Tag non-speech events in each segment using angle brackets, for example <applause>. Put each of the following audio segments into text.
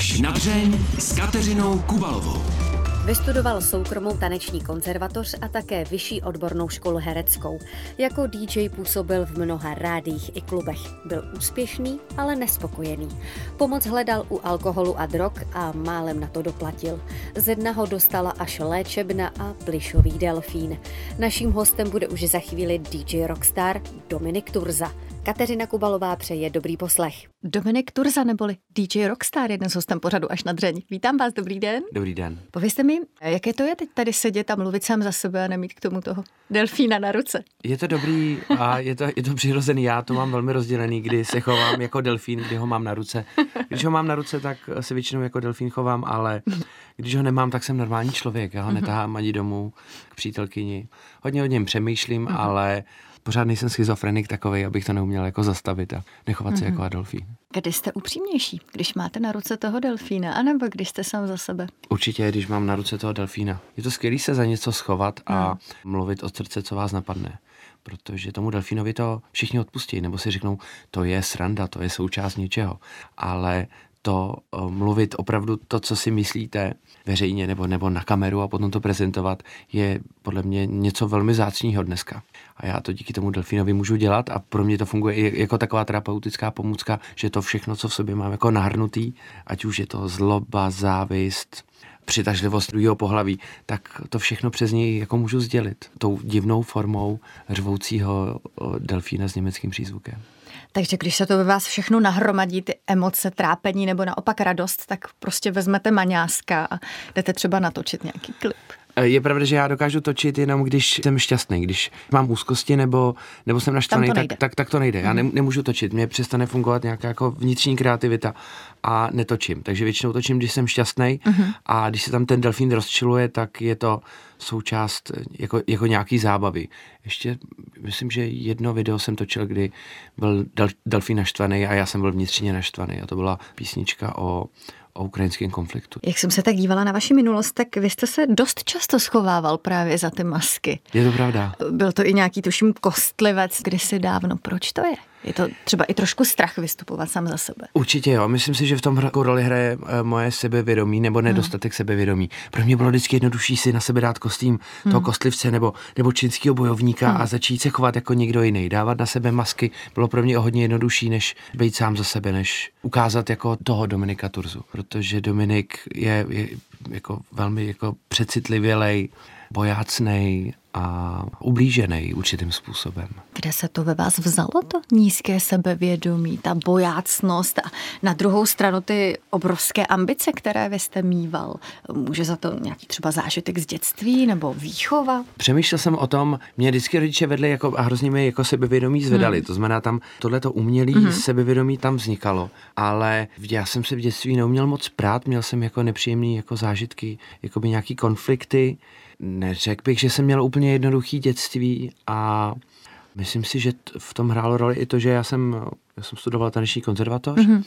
Až na dřeň s Kateřinou Kubalovou. Vystudoval soukromou taneční konzervatoř a také vyšší odbornou školu hereckou. Jako DJ působil v mnoha rádích i klubech. Byl úspěšný, ale nespokojený. Pomoc hledal u alkoholu a drog a málem na to doplatil. Ze dna ho dostala až léčebna a plišový delfín. Naším hostem bude už za chvíli DJ Rockstar Dominik Turza. Kateřina Kubalová přeje dobrý poslech. Dominik Turza neboli DJ Rockstar je dnes hostem pořadu až na dřeň. Vítám vás, dobrý den. Dobrý den. Povězte mi, jaké to je teď tady sedět a mluvit sám za sebe a nemít k tomu toho delfína na ruce? Je to dobrý a je to, je to přirozený. Já to mám velmi rozdělený, kdy se chovám jako delfín, kdy ho mám na ruce. Když ho mám na ruce, tak se většinou jako delfín chovám, ale když ho nemám, tak jsem normální člověk. Já ho netahám ani domů k přítelkyni. Hodně o něm přemýšlím, ale pořád nejsem schizofrenik takový, abych to neuměl jako zastavit a nechovat se mm-hmm. jako delfín. Kdy jste upřímnější? Když máte na ruce toho delfína, anebo když jste sám za sebe? Určitě, když mám na ruce toho delfína. Je to skvělé se za něco schovat a no. mluvit od srdce, co vás napadne. Protože tomu delfínovi to všichni odpustí, nebo si řeknou, to je sranda, to je součást něčeho. Ale to uh, mluvit opravdu to, co si myslíte veřejně nebo, nebo na kameru a potom to prezentovat, je podle mě něco velmi zácního dneska. A já to díky tomu delfínovi můžu dělat a pro mě to funguje i jako taková terapeutická pomůcka, že to všechno, co v sobě mám jako nahrnutý, ať už je to zloba, závist, přitažlivost druhého pohlaví, tak to všechno přes něj jako můžu sdělit tou divnou formou řvoucího delfína s německým přízvukem. Takže když se to ve vás všechno nahromadí, ty emoce, trápení nebo naopak radost, tak prostě vezmete maňáska a jdete třeba natočit nějaký klip. Eh, je pravda, že já dokážu točit jenom, když jsem šťastný, když mám úzkosti nebo, nebo jsem naštvaný, tak, tak, tak to nejde. Já ne, nemůžu točit, mě přestane fungovat nějaká jako vnitřní kreativita a netočím. Takže většinou točím, když jsem šťastný uh-huh. a když se tam ten delfín rozčiluje, tak je to součást jako, jako nějaký zábavy. Ještě myslím, že jedno video jsem točil, kdy byl del, delfín naštvaný a já jsem byl vnitřně naštvaný a to byla písnička o o ukrajinském konfliktu. Jak jsem se tak dívala na vaši minulost, tak vy jste se dost často schovával právě za ty masky. Je to pravda. Byl to i nějaký, tuším, kostlivec kdysi dávno. Proč to je? Je to třeba i trošku strach vystupovat sám za sebe. Určitě jo. Myslím si, že v tom jako roli hraje eh, moje sebevědomí nebo nedostatek hmm. sebevědomí. Pro mě bylo vždycky jednodušší si na sebe dát kostým hmm. toho kostlivce nebo, nebo čínského bojovníka hmm. a začít se chovat jako někdo jiný. Dávat na sebe masky bylo pro mě o hodně jednodušší, než být sám za sebe, než ukázat jako toho Dominika Turzu. Protože Dominik je, je jako velmi jako přecitlivělej, bojácnej a ublížený určitým způsobem. Kde se to ve vás vzalo, to nízké sebevědomí, ta bojácnost a na druhou stranu ty obrovské ambice, které vy jste mýval? Může za to nějaký třeba zážitek z dětství nebo výchova? Přemýšlel jsem o tom, mě vždycky rodiče vedli jako, a hrozně mi jako sebevědomí zvedali, hmm. to znamená tam tohleto umělé hmm. sebevědomí tam vznikalo, ale já jsem se v dětství neuměl moc prát, měl jsem jako nepříjemný jako zážitky, jako by nějaký konflikty, neřekl bych, že jsem měl úplně jednoduchý dětství a myslím si, že v tom hrálo roli i to, že já jsem, já jsem studoval taneční konzervatoř. Mm-hmm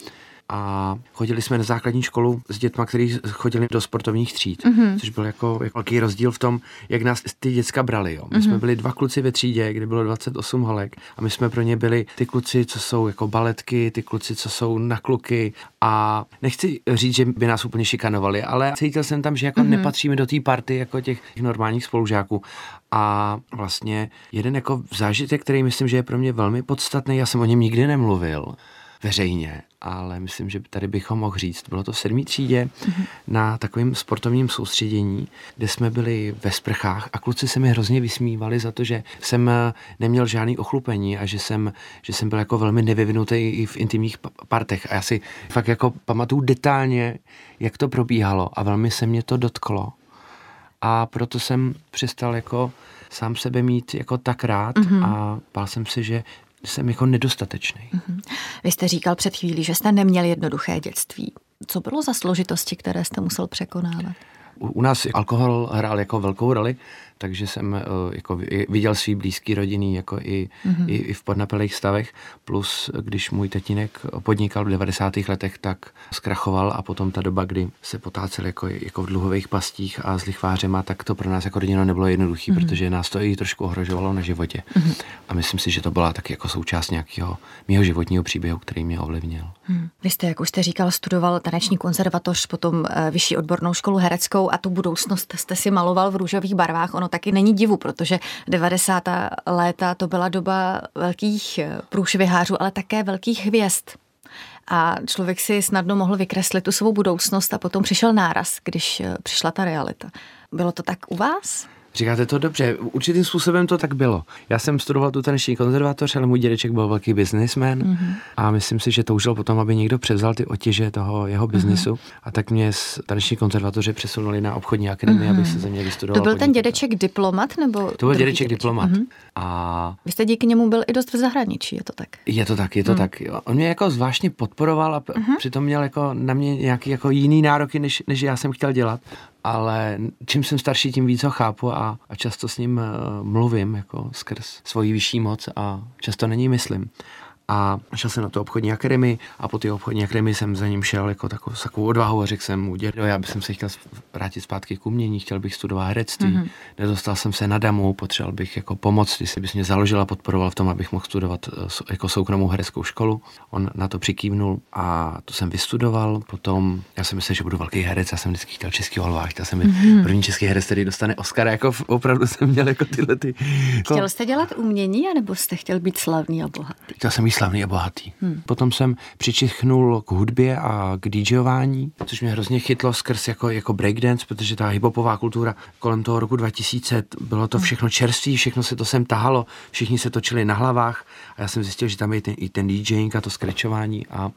a chodili jsme na základní školu s dětma, kteří chodili do sportovních tříd, mm-hmm. což byl jako, jako velký rozdíl v tom, jak nás ty děcka brali. Jo. My mm-hmm. jsme byli dva kluci ve třídě, kde bylo 28 holek a my jsme pro ně byli ty kluci, co jsou jako baletky, ty kluci, co jsou na kluky a nechci říct, že by nás úplně šikanovali, ale cítil jsem tam, že jako mm-hmm. nepatříme do té party jako těch normálních spolužáků a vlastně jeden jako zážitek, který myslím, že je pro mě velmi podstatný, já jsem o něm nikdy nemluvil, veřejně, ale myslím, že tady bychom mohli říct. Bylo to v sedmý třídě mm-hmm. na takovém sportovním soustředění, kde jsme byli ve sprchách a kluci se mi hrozně vysmívali za to, že jsem eh, neměl žádný ochlupení a že jsem, že jsem byl jako velmi nevyvinutý i v intimních partech. A já si fakt jako pamatuju detailně, jak to probíhalo a velmi se mě to dotklo. A proto jsem přestal jako sám sebe mít jako tak rád mm-hmm. a bál jsem si, že jsem jako nedostatečný. Mm-hmm. Vy jste říkal před chvílí, že jste neměl jednoduché dětství. Co bylo za složitosti, které jste musel překonávat? U, u nás alkohol hrál jako velkou roli, takže jsem uh, jako viděl svý blízký rodiny jako i, mm-hmm. i, i v podnapelých stavech, plus když můj tatínek podnikal v 90. letech, tak zkrachoval a potom ta doba, kdy se potácel jako, jako v dluhových pastích a s lichvářema, tak to pro nás jako rodina nebylo jednoduché, mm-hmm. protože nás to i trošku ohrožovalo na životě. Mm-hmm. A myslím si, že to byla tak jako součást nějakého mého životního příběhu, který mě ovlivnil. Hmm. Vy jste, jak už jste říkal, studoval taneční konzervatoř, potom eh, vyšší odbornou školu hereckou a tu budoucnost jste si maloval v růžových barvách. Ono taky není divu, protože 90. léta to byla doba velkých eh, průšvihářů, ale také velkých hvězd a člověk si snadno mohl vykreslit tu svou budoucnost a potom přišel náraz, když eh, přišla ta realita. Bylo to tak u vás? Říkáte to dobře, určitým způsobem to tak bylo. Já jsem studoval tu taneční konzervatoř, ale můj dědeček byl velký biznismen mm-hmm. a myslím si, že toužil potom, aby někdo převzal ty otěže toho jeho biznisu mm-hmm. a tak mě z taneční konzervatoře přesunuli na obchodní akademii, mm-hmm. aby se ze mě vystudoval. To byl ten dědeček diplomat nebo? To byl dědeček, dědeček diplomat. Mm-hmm. A... Vy jste díky němu byl i dost v zahraničí, je to tak? Je to tak, je to mm. tak. On mě jako zvláštně podporoval a mm-hmm. přitom měl jako na mě nějaký jako jiný nároky, než, než já jsem chtěl dělat ale čím jsem starší, tím víc ho chápu a, a často s ním uh, mluvím jako skrz svoji vyšší moc a často není myslím a šel jsem na tu obchodní akademii a po té obchodní akademii jsem za ním šel jako takovou, takovou odvahu a řekl jsem mu, dědo, já bych se chtěl vrátit zpátky k umění, chtěl bych studovat herectví, mm-hmm. nedostal jsem se na damu, potřeboval bych jako pomoc, když bys mě založil a podporoval v tom, abych mohl studovat eh, jako soukromou hereckou školu. On na to přikývnul a to jsem vystudoval, potom já jsem myslel, že budu velký herec, já jsem vždycky chtěl český holvách, chtěl jsem být mm-hmm. první český herec, který dostane Oscara, jako opravdu jsem měl jako tyhle ty. Chtěl jste dělat umění, anebo jste chtěl být slavný a bohatý? Chtěl jsem být slavný a bohatý. Hmm. Potom jsem přičichnul k hudbě a k DJování, což mě hrozně chytlo skrz jako, jako breakdance, protože ta hiphopová kultura kolem toho roku 2000 bylo to hmm. všechno čerství, všechno se to sem tahalo, všichni se točili na hlavách a já jsem zjistil, že tam je ten, i ten DJing a to skrečování a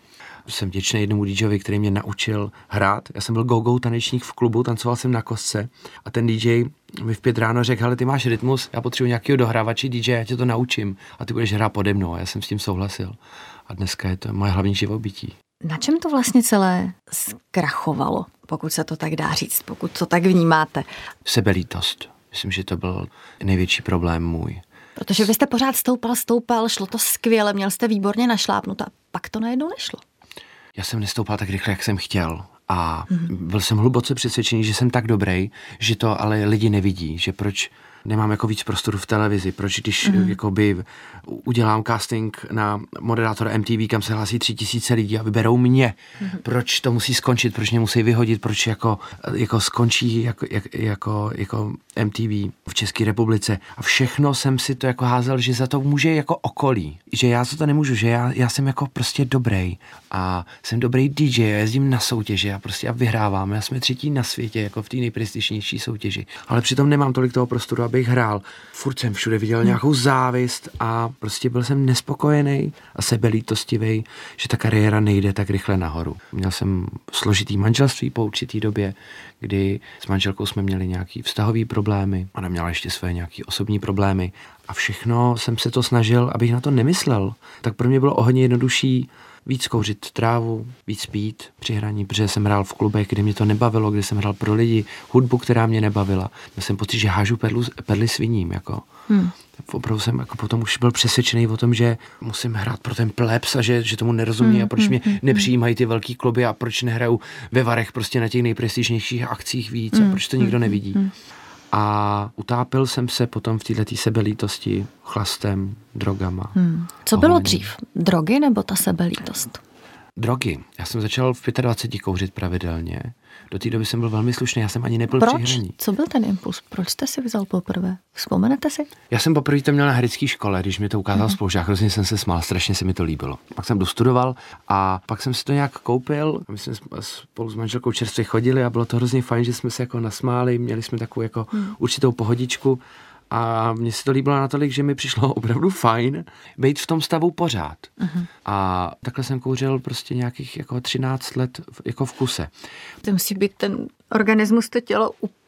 jsem vděčný jednomu DJovi, který mě naučil hrát. Já jsem byl go-go tanečník v klubu, tancoval jsem na kostce a ten DJ mi v pět ráno řekl, hele, ty máš rytmus, já potřebuji nějakého dohrávače DJ, já tě to naučím a ty budeš hrát pode mnou. A já jsem s tím souhlasil. A dneska je to moje hlavní živobytí. Na čem to vlastně celé zkrachovalo, pokud se to tak dá říct, pokud to tak vnímáte? Sebelítost. Myslím, že to byl největší problém můj. Protože vy jste pořád stoupal, stoupal, šlo to skvěle, měl jste výborně našlápnut a pak to najednou nešlo. Já jsem nestoupal tak rychle, jak jsem chtěl. A mm-hmm. byl jsem hluboce přesvědčený, že jsem tak dobrý, že to ale lidi nevidí, že proč nemám jako víc prostoru v televizi, proč když mm-hmm. jakoby udělám casting na moderátora MTV, kam se hlásí tři tisíce lidí a vyberou mě, mm-hmm. proč to musí skončit, proč mě musí vyhodit, proč jako, jako skončí jako, jako, jako MTV v České republice? A všechno jsem si to jako házel, že za to může jako okolí, že já za to nemůžu, že já, já jsem jako prostě dobrý. A jsem dobrý DJ, já jezdím na soutěže a prostě a vyhrávám, já jsme třetí na světě, jako v té nejprestižnější soutěži, ale přitom nemám tolik toho prostoru, abych hrál. Furt jsem všude viděl hmm. nějakou závist a prostě byl jsem nespokojený a sebelítostivý, že ta kariéra nejde tak rychle nahoru. Měl jsem složitý manželství po určitý době, kdy s manželkou jsme měli nějaký vztahový problémy, ona měla ještě své nějaký osobní problémy a všechno jsem se to snažil, abych na to nemyslel. Tak pro mě bylo o hodně jednodušší víc kouřit trávu, víc pít při hraní, protože jsem hrál v klubech, kde mě to nebavilo, kde jsem hrál pro lidi, hudbu, která mě nebavila. Měl jsem pocit, že hážu perlu, perly sviním. Jako. Hmm. Opravdu jsem jako potom už byl přesvědčený o tom, že musím hrát pro ten plebs a že, že tomu nerozumí hmm, a proč hmm, mě hmm, nepřijímají ty velký kluby a proč nehraju ve Varech prostě na těch nejprestižnějších akcích víc hmm, a proč to nikdo hmm, nevidí. Hmm. A utápil jsem se potom v této sebelítosti chlastem, drogama. Hmm. Co bylo dřív? Drogy nebo ta sebelítost? Drogy. Já jsem začal v 25 kouřit pravidelně. Do té doby jsem byl velmi slušný, já jsem ani nebyl Proč? při hraní. Co byl ten impuls? Proč jste si vzal poprvé? Vzpomenete si? Já jsem poprvé to měl na herecké škole, když mi to ukázal mm-hmm. spolužák, hrozně jsem se smál, strašně se mi to líbilo. Pak jsem dostudoval a pak jsem si to nějak koupil. My jsme spolu s manželkou čerstvě chodili a bylo to hrozně fajn, že jsme se jako nasmáli, měli jsme takovou jako mm. určitou pohodičku a mně se to líbilo natolik, že mi přišlo <laughs> opravdu fajn být v tom stavu pořád. Uh-huh. A takhle jsem kouřil prostě nějakých jako 13 let v, jako v kuse. To musí být ten organismus, to tělo úplně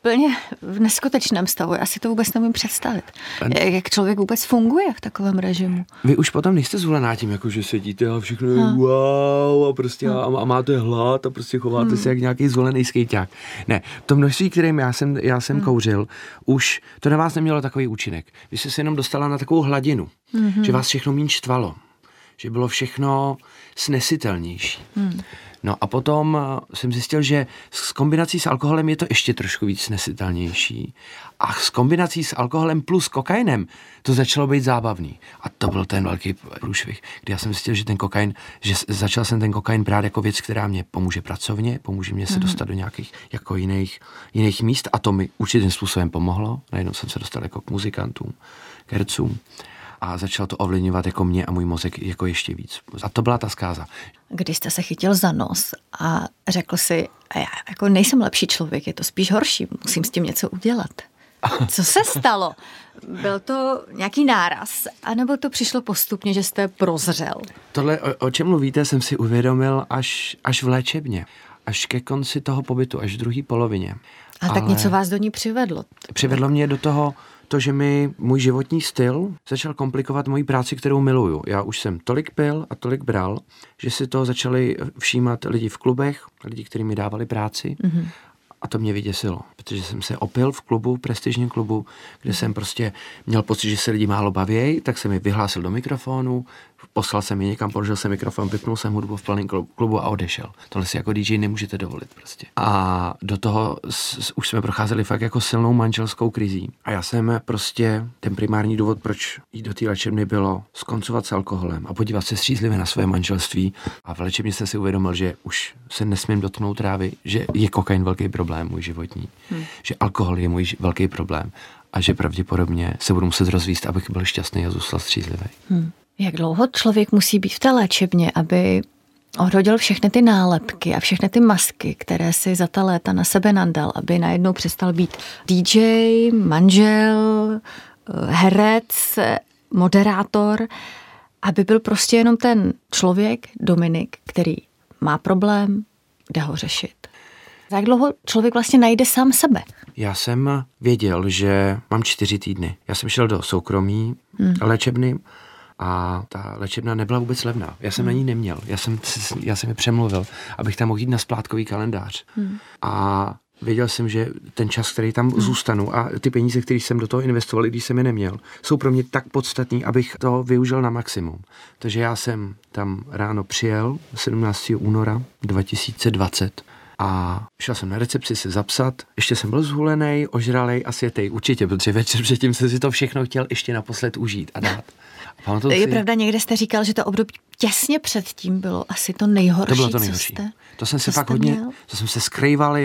v neskutečném stavu. Já si to vůbec nemůžu představit. Jak člověk vůbec funguje v takovém režimu. Vy už potom nejste zvolená tím, jako že sedíte a všechno je wow a prostě a, a máte hlad a prostě chováte hmm. se jak nějaký zvolený skejťák. Ne, to množství, kterým já jsem, já jsem hmm. kouřil, už to na vás nemělo takový účinek. Vy jste se jenom dostala na takovou hladinu, hmm. že vás všechno méně štvalo že bylo všechno snesitelnější. Hmm. No a potom eh, jsem zjistil, že s kombinací s alkoholem je to ještě trošku víc snesitelnější. A s kombinací s alkoholem plus kokainem to začalo být zábavný. A to byl ten velký průšvih, kdy já jsem zjistil, že ten kokain, že začal jsem ten kokain brát jako věc, která mě pomůže pracovně, pomůže mě se mm-hmm. dostat do nějakých jako jiných, jiných míst a to mi určitým způsobem pomohlo. Najednou jsem se dostal jako k muzikantům, k hercům a začal to ovlivňovat jako mě a můj mozek jako ještě víc. A to byla ta zkáza. Když jste se chytil za nos a řekl si, a já jako nejsem lepší člověk, je to spíš horší, musím s tím něco udělat. <laughs> Co se stalo? Byl to nějaký náraz, anebo to přišlo postupně, že jste prozřel? Tohle, o, o čem mluvíte, jsem si uvědomil až, až v léčebně, až ke konci toho pobytu, až v druhé polovině. A Ale tak něco vás do ní přivedlo? Přivedlo mě do toho to, že mi můj životní styl začal komplikovat moji práci, kterou miluju. Já už jsem tolik pil a tolik bral, že si to začali všímat lidi v klubech, lidi, kteří mi dávali práci. Mm-hmm. A to mě vyděsilo, protože jsem se opil v klubu, prestižním klubu, kde jsem prostě měl pocit, že se lidi málo baví, tak jsem mi vyhlásil do mikrofonu, poslal jsem je někam, položil jsem mikrofon, vypnul jsem hudbu v plném klubu a odešel. Tohle si jako DJ nemůžete dovolit prostě. A do toho s, už jsme procházeli fakt jako silnou manželskou krizí. A já jsem prostě, ten primární důvod, proč jít do té léčebny bylo skoncovat s alkoholem a podívat se střízlivě na své manželství. A v léčebně jsem si uvědomil, že už se nesmím dotknout trávy, že je kokain velký problém můj životní, hmm. že alkohol je můj velký problém a že pravděpodobně se budu muset rozvíst, abych byl šťastný a zůstal střízlivý. Hmm. Jak dlouho člověk musí být v té léčebně, aby odhodil všechny ty nálepky a všechny ty masky, které si za ta léta na sebe nandal, aby najednou přestal být DJ, manžel, herec, moderátor, aby byl prostě jenom ten člověk, Dominik, který má problém, jde ho řešit. Jak dlouho člověk vlastně najde sám sebe? Já jsem věděl, že mám čtyři týdny. Já jsem šel do soukromí hmm. léčebny a ta léčebna nebyla vůbec levná. Já jsem hmm. na ní neměl. Já jsem, já jsem je přemluvil, abych tam mohl jít na splátkový kalendář. Hmm. A věděl jsem, že ten čas, který tam hmm. zůstanu a ty peníze, které jsem do toho investoval, když jsem je neměl, jsou pro mě tak podstatný, abych to využil na maximum. Takže já jsem tam ráno přijel 17. února 2020 a šel jsem na recepci se zapsat. Ještě jsem byl zhulený, ožralej a světej, určitě, protože večer předtím jsem si to všechno chtěl ještě naposled užít a dát. A je si... pravda, někde jste říkal, že to období těsně předtím bylo asi to nejhorší, to bylo to nejhorší. Co jste, to jsem se fakt hodně, měl? to jsem se skrýval, uh,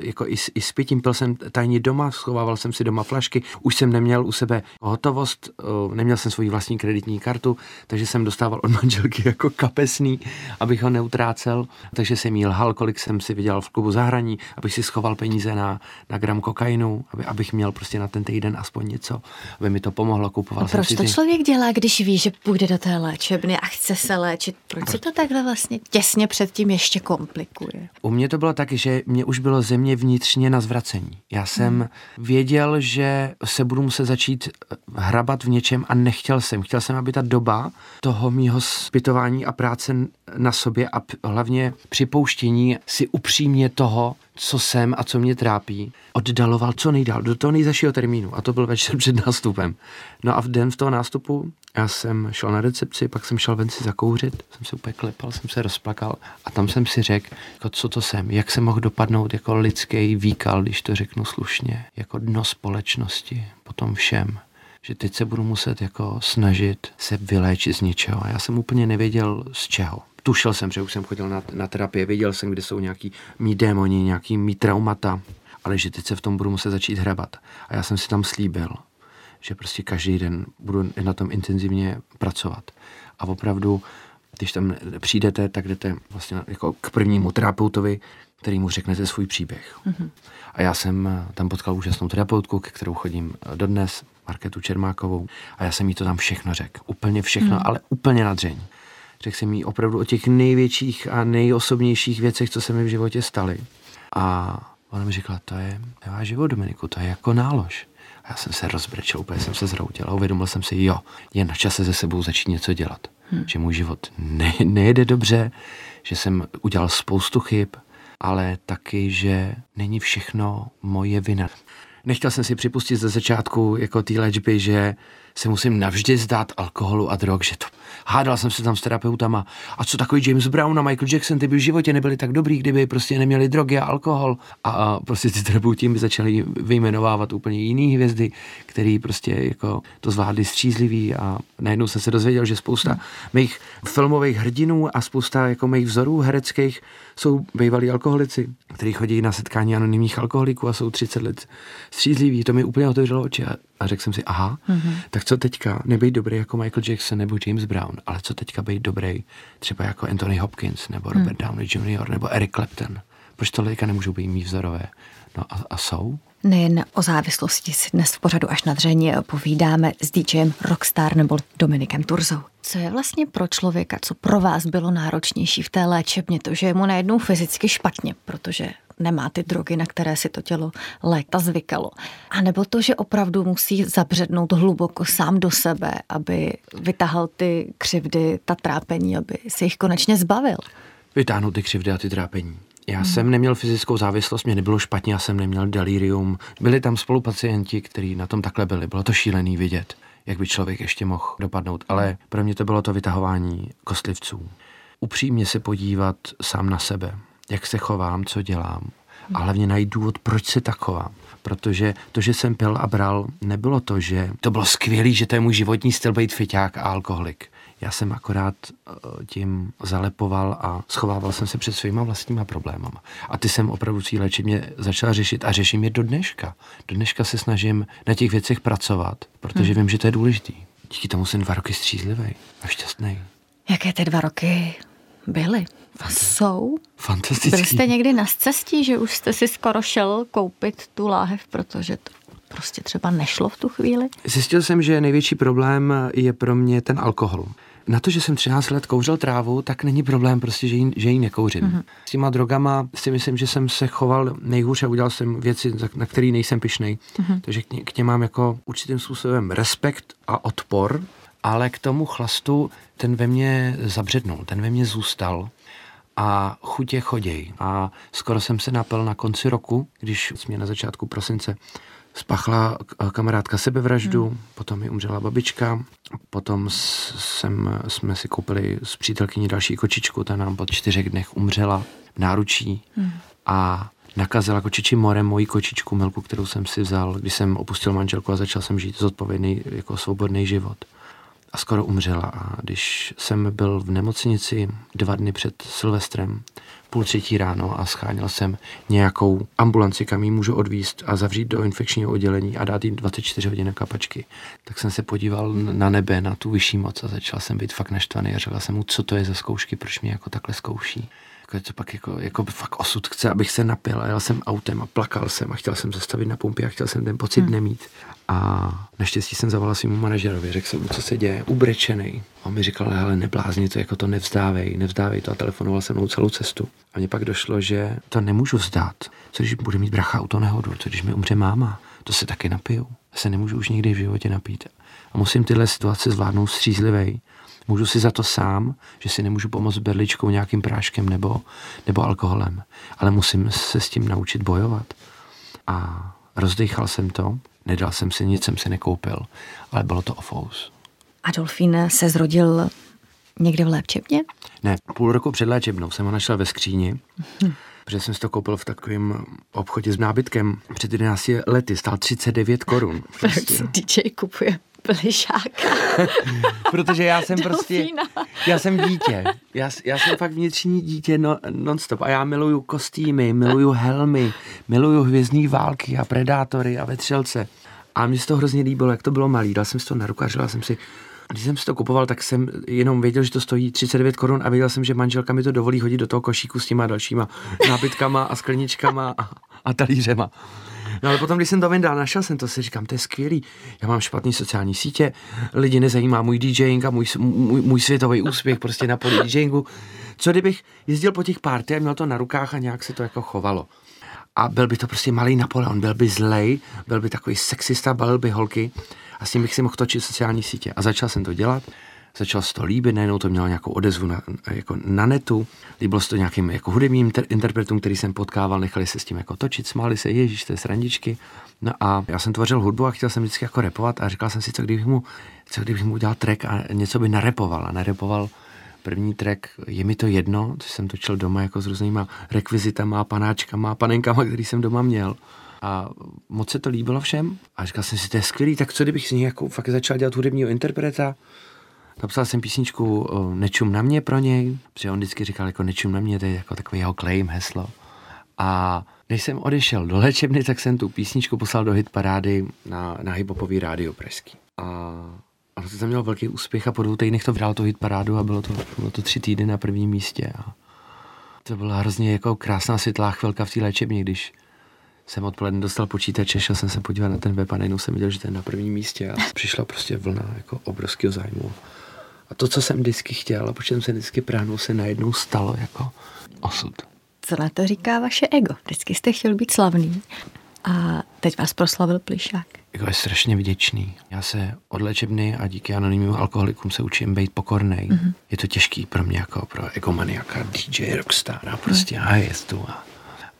jako i, i s pitím, pil jsem tajně doma, schovával jsem si doma flašky, už jsem neměl u sebe hotovost, uh, neměl jsem svoji vlastní kreditní kartu, takže jsem dostával od <laughs> manželky jako kapesný, abych ho neutrácel, takže jsem jí lhal, kolik jsem si vydělal v klubu zahraní, abych si schoval peníze na, na gram kokainu, aby, abych měl prostě na ten týden aspoň něco, aby mi to pomohlo, kupoval a proč si to ty... člověk dělá, když ví, že půjde do té léčebny a chce se léčit? Proč se to takhle vlastně těsně předtím ještě komplikuje? U mě to bylo taky, že mě už bylo země vnitřně na zvracení. Já jsem hmm. věděl, že se budu muset začít eh, hrabat v něčem a nechtěl jsem. Chtěl jsem, aby ta doba toho mýho zpytování a práce na sobě a hlavně připouštění si upřímně toho, co jsem a co mě trápí, oddaloval co nejdál, do toho nejzašího termínu. A to byl večer před nástupem. No a v den v toho nástupu já jsem šel na recepci, pak jsem šel ven si zakouřit, jsem se úplně klepal, jsem se rozplakal a tam jsem si řekl, jako co to jsem, jak jsem mohl dopadnout jako lidský výkal, když to řeknu slušně, jako dno společnosti, potom všem že teď se budu muset jako snažit se vyléčit z něčeho. Já jsem úplně nevěděl z čeho tušil jsem, že už jsem chodil na, na terapie, věděl jsem, kde jsou nějaký mý démoni, nějaký mý traumata, ale že teď se v tom budu muset začít hrabat. A já jsem si tam slíbil, že prostě každý den budu na tom intenzivně pracovat. A opravdu, když tam přijdete, tak jdete vlastně jako k prvnímu terapeutovi, který mu řeknete svůj příběh. Mm-hmm. A já jsem tam potkal úžasnou terapeutku, ke kterou chodím dodnes, Marketu Čermákovou, a já jsem jí to tam všechno řekl. Úplně všechno, mm. ale úplně na dřeň. Řekl jsem jí opravdu o těch největších a nejosobnějších věcech, co se mi v životě staly. A Ona mi říkala, to je nemá život, Dominiku, to je jako nálož. Já jsem se rozbrečel, úplně jsem se zroutil a uvědomil jsem si, jo, je na čase ze sebou začít něco dělat. Hmm. Že můj život ne, nejede dobře, že jsem udělal spoustu chyb, ale taky, že není všechno moje vina. Nechtěl jsem si připustit ze začátku jako té léčby, že se musím navždy zdát alkoholu a drog, že to hádal jsem se tam s terapeutama. A co takový James Brown a Michael Jackson, ty by v životě nebyli tak dobrý, kdyby prostě neměli drogy a alkohol. A, a prostě ty terapeuti by začali vyjmenovávat úplně jiný hvězdy, který prostě jako to zvládli střízlivý a najednou jsem se dozvěděl, že spousta mých filmových hrdinů a spousta jako mých vzorů hereckých jsou bývalí alkoholici, kteří chodí na setkání anonymních alkoholiků a jsou 30 let střízliví. To mi úplně otevřelo oči a, a řekl jsem si, aha, mm-hmm. tak co teďka, nebejt dobrý jako Michael Jackson nebo James Brown, ale co teďka být dobrý třeba jako Anthony Hopkins nebo Robert mm. Downey Jr. nebo Eric Clapton. Proč tohle teďka nemůžou být mý vzorové? No a, a jsou? Nejen o závislosti si dnes v pořadu až na dřeně povídáme s DJem Rockstar nebo Dominikem Turzou. Co je vlastně pro člověka, co pro vás bylo náročnější v té léčebně, to, že je mu najednou fyzicky špatně, protože nemá ty drogy, na které si to tělo léta zvykalo. A nebo to, že opravdu musí zabřednout hluboko sám do sebe, aby vytahal ty křivdy, ta trápení, aby se jich konečně zbavil. Vytáhnout ty křivdy a ty trápení. Já hmm. jsem neměl fyzickou závislost, mě nebylo špatně, já jsem neměl delirium. Byli tam spolupacienti, kteří na tom takhle byli. Bylo to šílený vidět, jak by člověk ještě mohl dopadnout. Ale pro mě to bylo to vytahování kostlivců. Upřímně se podívat sám na sebe, jak se chovám, co dělám. A hlavně najít důvod, proč se tak chovám. Protože to, že jsem pil a bral, nebylo to, že to bylo skvělé, že to je můj životní styl být fiťák a alkoholik. Já jsem akorát eh, tím zalepoval a schovával jsem se před svýma vlastníma problémama. A ty jsem opravdu si léčebně začal řešit a řeším je do dneška. Do dneška se snažím na těch věcech pracovat, protože hmm. vím, že to je důležitý. Díky tomu jsem dva roky střízlivý a šťastný. Jaké ty dva roky byly? A jsou? Fantastický. Byli jste někdy na cestě, že už jste si skoro šel koupit tu láhev, protože to prostě třeba nešlo v tu chvíli? Zjistil jsem, že největší problém je pro mě ten alkohol. Na to, že jsem 13 let kouřil trávu, tak není problém prostě, že ji, že ji nekouřím. Mm-hmm. S těma drogama si myslím, že jsem se choval nejhůř a udělal jsem věci, na které nejsem pišnej. Mm-hmm. Takže k, ně, k těm mám jako určitým způsobem respekt a odpor, ale k tomu chlastu ten ve mně zabřednul, ten ve mně zůstal a chutě choděj. A skoro jsem se napil na konci roku, když jsme na začátku prosince spachla kamarádka sebevraždu, hmm. potom mi umřela babička, potom jsem, jsme si koupili s přítelkyní další kočičku, ta nám po čtyřech dnech umřela v náručí hmm. a nakazila kočiči morem moji kočičku Milku, kterou jsem si vzal, když jsem opustil manželku a začal jsem žít zodpovědný jako svobodný život a skoro umřela. A když jsem byl v nemocnici dva dny před Silvestrem, půl třetí ráno a scháněl jsem nějakou ambulanci, kam ji můžu odvíst a zavřít do infekčního oddělení a dát jí 24 hodin na kapačky, tak jsem se podíval na nebe, na tu vyšší moc a začal jsem být fakt naštvaný a řekl jsem mu, co to je za zkoušky, proč mě jako takhle zkouší jako to pak jako, jako fakt osud chce, abych se napil a jel jsem autem a plakal jsem a chtěl jsem zastavit na pumpě a chtěl jsem ten pocit hmm. nemít. A naštěstí jsem zavolal svým manažerovi, řekl jsem mu, co se děje, ubrečený. A on mi říkal, ale neblázni to, jako to nevzdávej, nevzdávej to a telefonoval se mnou celou cestu. A mně pak došlo, že to nemůžu vzdát. Co když bude mít bracha autonehodu, co když mi umře máma, to se taky napiju. Já se nemůžu už nikdy v životě napít. A musím tyhle situace zvládnout střízlivej. Můžu si za to sám, že si nemůžu pomoct berličkou, nějakým práškem nebo, nebo alkoholem. Ale musím se s tím naučit bojovat. A rozdechal jsem to Nedal jsem si nic, jsem si nekoupil, ale bylo to ofous. Adolfín se zrodil někde v léčebně? Ne, půl roku před léčebnou jsem ho našel ve skříni, hm. <laughs> protože jsem si to koupil v takovém obchodě s nábytkem před 11 lety, stál 39 korun. <laughs> Prostě. DJ kupuje plišáka. <laughs> Protože já jsem prostě, já jsem dítě. Já, já jsem fakt vnitřní dítě no, nonstop a já miluju kostýmy, miluju helmy, miluju hvězdní války a predátory a vetřelce. A mně se to hrozně líbilo, jak to bylo malý. Dal jsem si to na ruku a říkal jsem si, když jsem si to kupoval, tak jsem jenom věděl, že to stojí 39 korun a věděl jsem, že manželka mi to dovolí hodit do toho košíku s těma dalšíma nábytkama a skleničkama a, a talířema. No ale potom, když jsem to vyndal, našel jsem to, si říkám, to je skvělý. Já mám špatný sociální sítě, lidi nezajímá můj DJing a můj, můj, můj světový úspěch prostě na poli DJingu. Co kdybych jezdil po těch party a měl to na rukách a nějak se to jako chovalo. a byl by to prostě malý Napoleon, byl by zlej, byl by takový sexista, balil by holky a s tím bych si mohl točit sociální sítě. A začal jsem to dělat, začal se to líbit, najednou to mělo nějakou odezvu na, jako na netu, líbilo se to nějakým jako hudebním inter- interpretům, který jsem potkával, nechali se s tím jako točit, smáli se, ježíš, to je srandičky. No a já jsem tvořil hudbu a chtěl jsem vždycky jako repovat a říkal jsem si, co kdybych mu, co kdybych mu udělal track a něco by narepoval a narepoval První track Je mi to jedno, což jsem točil doma jako s různýma rekvizitama, panáčkama, panenkama, který jsem doma měl. A moc se to líbilo všem a říkal jsem si, to je skvělý, tak co kdybych s ní jako fakt začal dělat hudebního interpreta? Napsal jsem písničku Nečum na mě pro něj, protože on vždycky říkal jako Nečum na mě, to je jako takový jeho claim, heslo. A než jsem odešel do léčebny, tak jsem tu písničku poslal do hit parády na, na hiphopový rádio Pražský. A a to tam měl velký úspěch a po dvou týdnech to vydal to hit parádu a bylo to, bylo to tři týdny na prvním místě. A to byla hrozně jako krásná světlá chvilka v té léčebně, když jsem odpoledne dostal počítač, šel jsem se podívat na ten web a najednou jsem viděl, že je na prvním místě a přišla prostě vlna jako obrovského zájmu. A to, co jsem vždycky chtěl a počem jsem vždycky práhnul, se najednou stalo jako osud. Co na to říká vaše ego? Vždycky jste chtěl být slavný a teď vás proslavil plišák jako je strašně vděčný. Já se od léčebny a díky anonymním alkoholikům se učím být pokornej. Mm-hmm. Je to těžký pro mě jako pro egomaniaka, DJ, rockstar a prostě mm. a je tu. A,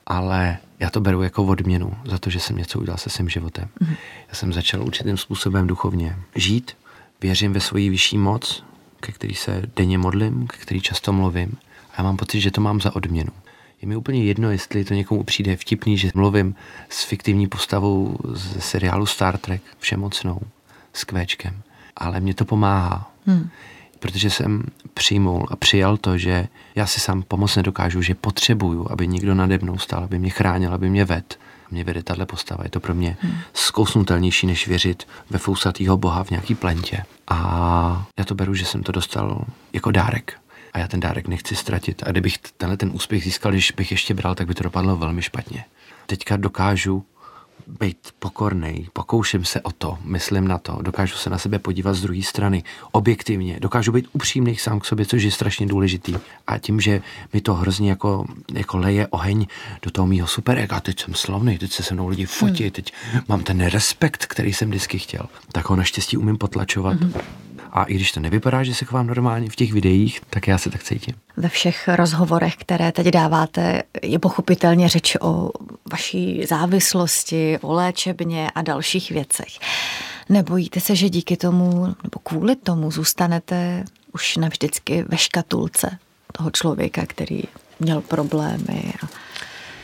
ale já to beru jako odměnu za to, že jsem něco udělal se svým životem. Mm-hmm. Já jsem začal určitým způsobem duchovně žít, věřím ve svoji vyšší moc, ke který se denně modlím, ke který často mluvím. A já mám pocit, že to mám za odměnu. Je mi úplně jedno, jestli to někomu přijde vtipný, že mluvím s fiktivní postavou z seriálu Star Trek, všemocnou, s kvéčkem. Ale mě to pomáhá. Hmm. Protože jsem přijmul a přijal to, že já si sám pomoc nedokážu, že potřebuju, aby někdo nade mnou stál, aby mě chránil, aby mě ved. Mě vede tahle postava. Je to pro mě hmm. zkousnutelnější, než věřit ve fousatýho boha v nějaký plentě. A já to beru, že jsem to dostal jako dárek a já ten dárek nechci ztratit. A kdybych tenhle ten úspěch získal, když bych ještě bral, tak by to dopadlo velmi špatně. Teďka dokážu být pokorný, pokouším se o to, myslím na to, dokážu se na sebe podívat z druhé strany, objektivně, dokážu být upřímný sám k sobě, což je strašně důležitý. A tím, že mi to hrozně jako, jako leje oheň do toho mýho super ega, teď jsem slavný, teď se se mnou lidi fotí, hmm. teď mám ten respekt, který jsem vždycky chtěl, tak ho naštěstí umím potlačovat. Hmm a i když to nevypadá, že se chovám normálně v těch videích, tak já se tak cítím. Ve všech rozhovorech, které teď dáváte, je pochopitelně řeč o vaší závislosti, o léčebně a dalších věcech. Nebojíte se, že díky tomu nebo kvůli tomu zůstanete už navždycky ve škatulce toho člověka, který měl problémy? A...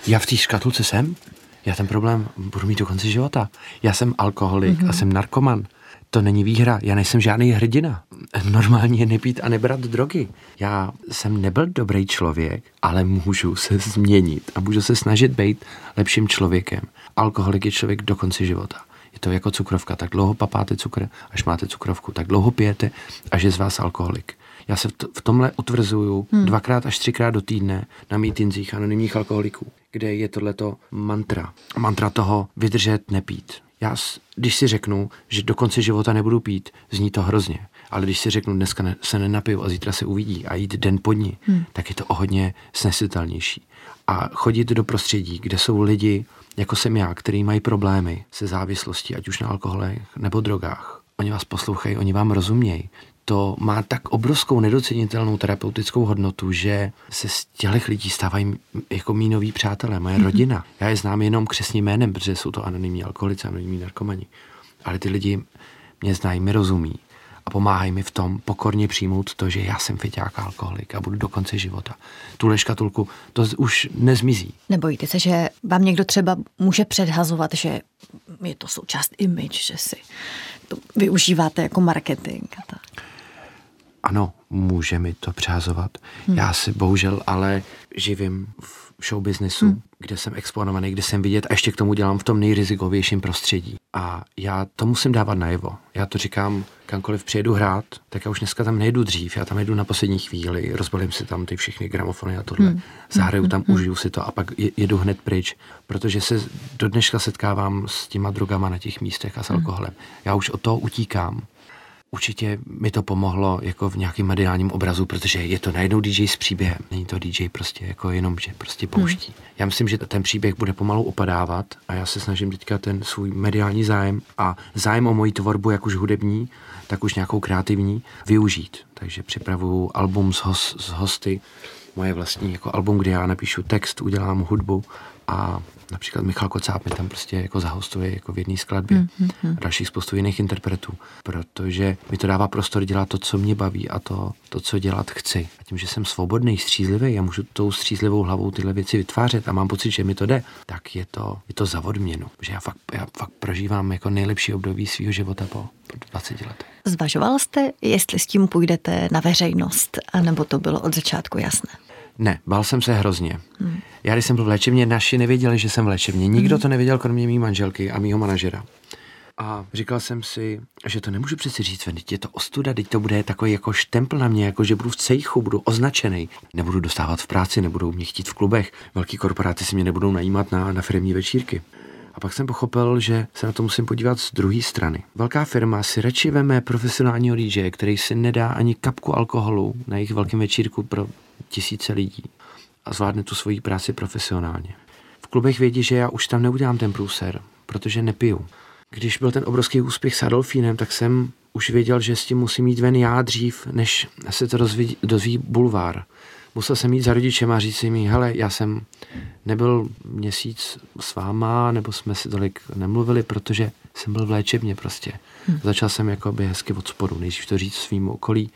Já v té škatulce jsem. Já ten problém budu mít do konce života. Já jsem alkoholik mm-hmm. a mhm. jsem narkoman to není výhra, já nejsem žádný hrdina. Normálně je nepít a nebrat drogy. Já jsem nebyl dobrý člověk, ale můžu se změnit a můžu se snažit být lepším člověkem. Alkoholik je člověk do konce života. Je to jako cukrovka, tak dlouho papáte cukr, až máte cukrovku, tak dlouho pijete, až je z vás alkoholik. Já se v tomhle utvrzuju hmm. dvakrát až třikrát do týdne na mítinzích anonymních alkoholiků, kde je tohleto mantra. Mantra toho vydržet, nepít, já, když si řeknu, že do konce života nebudu pít, zní to hrozně. Ale když si řeknu, dneska ne, se nenapiju a zítra se uvidí a jít den po ní, hmm. tak je to o hodně snesitelnější. A chodit do prostředí, kde jsou lidi, jako jsem já, kteří mají problémy se závislostí, ať už na alkoholech nebo drogách. Oni vás poslouchají, oni vám rozumějí to má tak obrovskou nedocenitelnou terapeutickou hodnotu, že se z těch lidí stávají jako mý noví přátelé, moje mm-hmm. rodina. Já je znám jenom křesním jménem, protože jsou to anonymní alkoholici, anonymní narkomani. Ale ty lidi mě znají, mi rozumí a pomáhají mi v tom pokorně přijmout to, že já jsem fiťák alkoholik a budu do konce života. Tuhle škatulku, to už nezmizí. Nebojíte se, že vám někdo třeba může předhazovat, že je to součást image, že si to využíváte jako marketing a tak? Ano, může mi to přázovat. Hmm. Já si bohužel ale živím v show businessu, hmm. kde jsem exponovaný, kde jsem vidět a ještě k tomu dělám v tom nejrizikovějším prostředí. A já to musím dávat najevo. Já to říkám, kamkoliv přijedu hrát, tak já už dneska tam nejdu dřív, já tam jdu na poslední chvíli, rozbalím si tam ty všechny gramofony a tohle, hmm. zahraju hmm. tam, hmm. užiju si to a pak jedu hned pryč, protože se do dneška setkávám s těma drogama na těch místech a s hmm. alkoholem. Já už od toho utíkám určitě mi to pomohlo jako v nějakém mediálním obrazu, protože je to najednou DJ s příběhem. Není to DJ prostě jako jenom, že prostě pouští. Hmm. Já myslím, že ten příběh bude pomalu opadávat a já se snažím teďka ten svůj mediální zájem a zájem o moji tvorbu, jak už hudební, tak už nějakou kreativní, využít. Takže připravuju album s, hos, s hosty, moje vlastní jako album, kde já napíšu text, udělám hudbu a například Michal Kocáb mi tam prostě jako zahostuje jako v jedné skladbě mm-hmm. a dalších spoustu jiných interpretů, protože mi to dává prostor dělat to, co mě baví a to, to co dělat chci. A tím, že jsem svobodný, střízlivý, já můžu tou střízlivou hlavou tyhle věci vytvářet a mám pocit, že mi to jde, tak je to, je to za odměnu. Že já fakt, já fakt prožívám jako nejlepší období svého života po, po 20 letech. Zvažoval jste, jestli s tím půjdete na veřejnost, anebo to bylo od začátku jasné? Ne, bál jsem se hrozně. Hmm. Já, když jsem byl v léčebně, naši nevěděli, že jsem v léčebně. Nikdo hmm. to nevěděl, kromě mý manželky a mýho manažera. A říkal jsem si, že to nemůžu přeci říct, teď je to ostuda, teď to bude takový jako štempl na mě, jako že budu v cejchu, budu označený. Nebudu dostávat v práci, nebudou mě chtít v klubech, velký korporáty si mě nebudou najímat na, na firmní večírky. A pak jsem pochopil, že se na to musím podívat z druhé strany. Velká firma si radši veme profesionálního DJ, který si nedá ani kapku alkoholu na jejich velkém večírku pro tisíce lidí a zvládne tu svoji práci profesionálně. V klubech vědí, že já už tam neudělám ten průser, protože nepiju. Když byl ten obrovský úspěch s Adolfínem, tak jsem už věděl, že s tím musím jít ven já dřív, než se to dozví, dozví bulvár. Musel jsem jít za rodičem a říct si mi, hele, já jsem nebyl měsíc s váma, nebo jsme si tolik nemluvili, protože jsem byl v léčebně prostě. Hmm. Začal jsem jako by hezky od spodu, nejdřív to říct svým okolí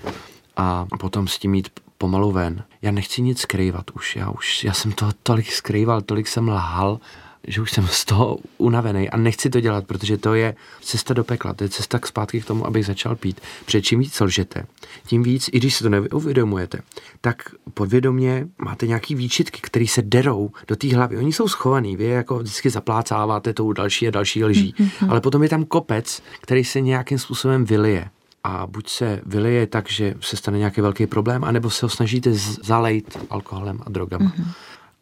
a potom s tím jít pomalu ven. Já nechci nic skrývat už, já už, já jsem to tolik skrýval, tolik jsem lhal, že už jsem z toho unavený a nechci to dělat, protože to je cesta do pekla, to je cesta k zpátky k tomu, abych začal pít. Protože čím víc lžete, tím víc, i když si to neuvědomujete, tak podvědomě máte nějaký výčitky, které se derou do té hlavy. Oni jsou schovaný, vy je jako vždycky zaplácáváte tou další a další lží, mm-hmm. ale potom je tam kopec, který se nějakým způsobem vylije a buď se vylije tak, že se stane nějaký velký problém, anebo se ho snažíte zalejt alkoholem a drogama. Mm-hmm.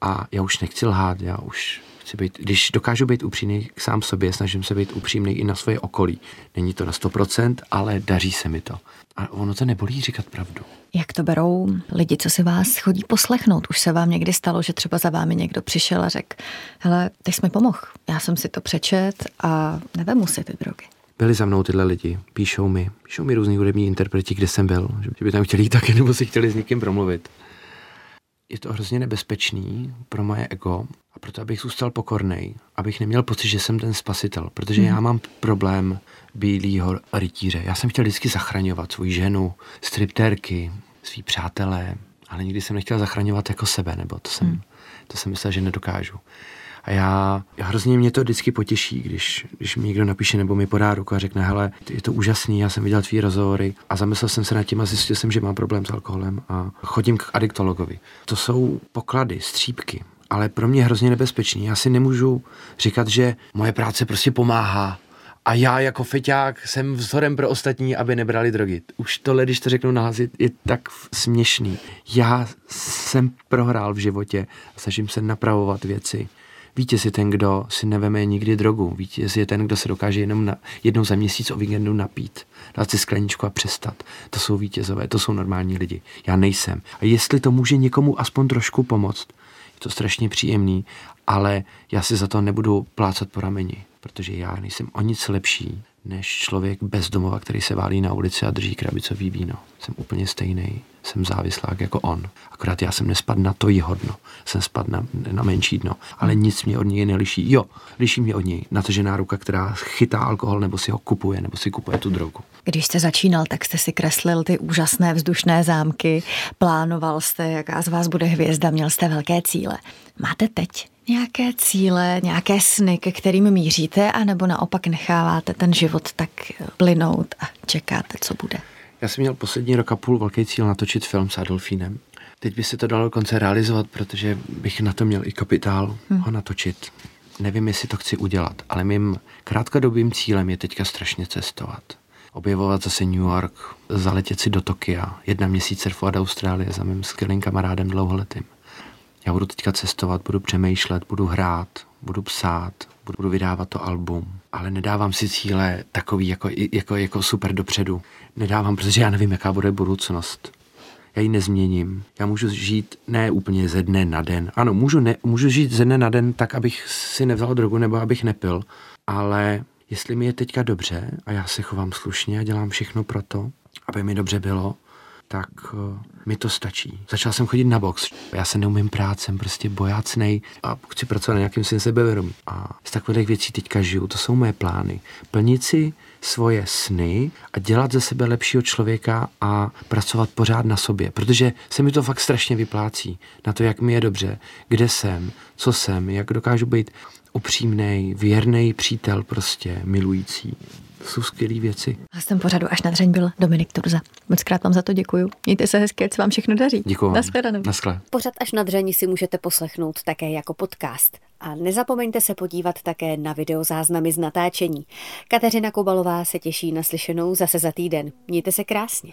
A já už nechci lhát, já už chci být, když dokážu být upřímný k sám sobě, snažím se být upřímný i na svoje okolí. Není to na 100%, ale daří se mi to. A ono to nebolí říkat pravdu. Jak to berou lidi, co si vás chodí poslechnout? Už se vám někdy stalo, že třeba za vámi někdo přišel a řekl, hele, ty jsi mi pomohl, já jsem si to přečet a nevemu si ty drogy byli za mnou tyhle lidi, píšou mi, píšou mi různý hudební interpreti, kde jsem byl, že by tam chtěli jít taky, nebo si chtěli s někým promluvit. Je to hrozně nebezpečný pro moje ego a proto, abych zůstal pokorný, abych neměl pocit, že jsem ten spasitel, protože hmm. já mám problém bílýho rytíře. Já jsem chtěl vždycky zachraňovat svou ženu, striptérky, svý přátelé, ale nikdy jsem nechtěl zachraňovat jako sebe, nebo to jsem, hmm. to jsem myslel, že nedokážu. A já, hrozně mě to vždycky potěší, když, když mi někdo napíše nebo mi podá ruku a řekne, hele, je to úžasný, já jsem viděl tvý rozhovory a zamyslel jsem se nad tím a zjistil jsem, že mám problém s alkoholem a chodím k adiktologovi. To jsou poklady, střípky, ale pro mě hrozně nebezpečný. Já si nemůžu říkat, že moje práce prostě pomáhá, a já jako feťák jsem vzorem pro ostatní, aby nebrali drogy. Už tohle, když to řeknu nahlas, je tak směšný. Já jsem prohrál v životě, snažím se napravovat věci. Vítěz je ten, kdo si neveme nikdy drogu. Vítěz je ten, kdo se dokáže jenom na, jednou za měsíc o víkendu napít, dát si skleničku a přestat. To jsou vítězové, to jsou normální lidi. Já nejsem. A jestli to může někomu aspoň trošku pomoct, je to strašně příjemný, ale já si za to nebudu plácat po rameni, protože já nejsem o nic lepší než člověk bez domova, který se válí na ulici a drží krabicový víno. Jsem úplně stejný, jsem závislák jako on. Akorát já jsem nespad na to jeho dno, jsem spad na, na menší dno, ale nic mě od něj neliší. Jo, liší mě od něj natažená ruka, která chytá alkohol nebo si ho kupuje, nebo si kupuje tu drogu. Když jste začínal, tak jste si kreslil ty úžasné vzdušné zámky, plánoval jste, jaká z vás bude hvězda, měl jste velké cíle. Máte teď nějaké cíle, nějaké sny, ke kterým míříte, anebo naopak necháváte ten život tak plynout a čekáte, co bude? Já jsem měl poslední rok a půl velký cíl natočit film s Adolfínem. Teď by se to dalo dokonce realizovat, protože bych na to měl i kapitál hmm. ho natočit. Nevím, jestli to chci udělat, ale mým krátkodobým cílem je teďka strašně cestovat. Objevovat zase New York, zaletět si do Tokia, jedna měsíc surfovat Austrálie za mým skvělým kamarádem dlouholetým. Já budu teďka cestovat, budu přemýšlet, budu hrát, budu psát, budu vydávat to album, ale nedávám si cíle takový jako, jako, jako super dopředu. Nedávám, protože já nevím, jaká bude budoucnost. Já ji nezměním. Já můžu žít ne úplně ze dne na den. Ano, můžu, ne, můžu žít ze dne na den tak, abych si nevzal drogu nebo abych nepil, ale jestli mi je teďka dobře a já se chovám slušně a dělám všechno pro to, aby mi dobře bylo, tak uh, mi to stačí. Začal jsem chodit na box. Já se neumím prát, jsem prostě bojácnej a chci pracovat na nějakým svým sebevědomí. A z takových věcí teďka žiju, to jsou moje plány. Plnit si svoje sny a dělat ze sebe lepšího člověka a pracovat pořád na sobě, protože se mi to fakt strašně vyplácí na to, jak mi je dobře, kde jsem, co jsem, jak dokážu být upřímný, věrný přítel prostě, milující. Jsou skvělé věci. jsem pořadu až na dřeň byl Dominik Turza. Moc krát vám za to děkuju. Mějte se hezky, ať se vám všechno daří. Děkuji. Naschledanou. Naschle. Pořad až na dřeň si můžete poslechnout také jako podcast. A nezapomeňte se podívat také na videozáznamy z natáčení. Kateřina Kobalová se těší na slyšenou zase za týden. Mějte se krásně.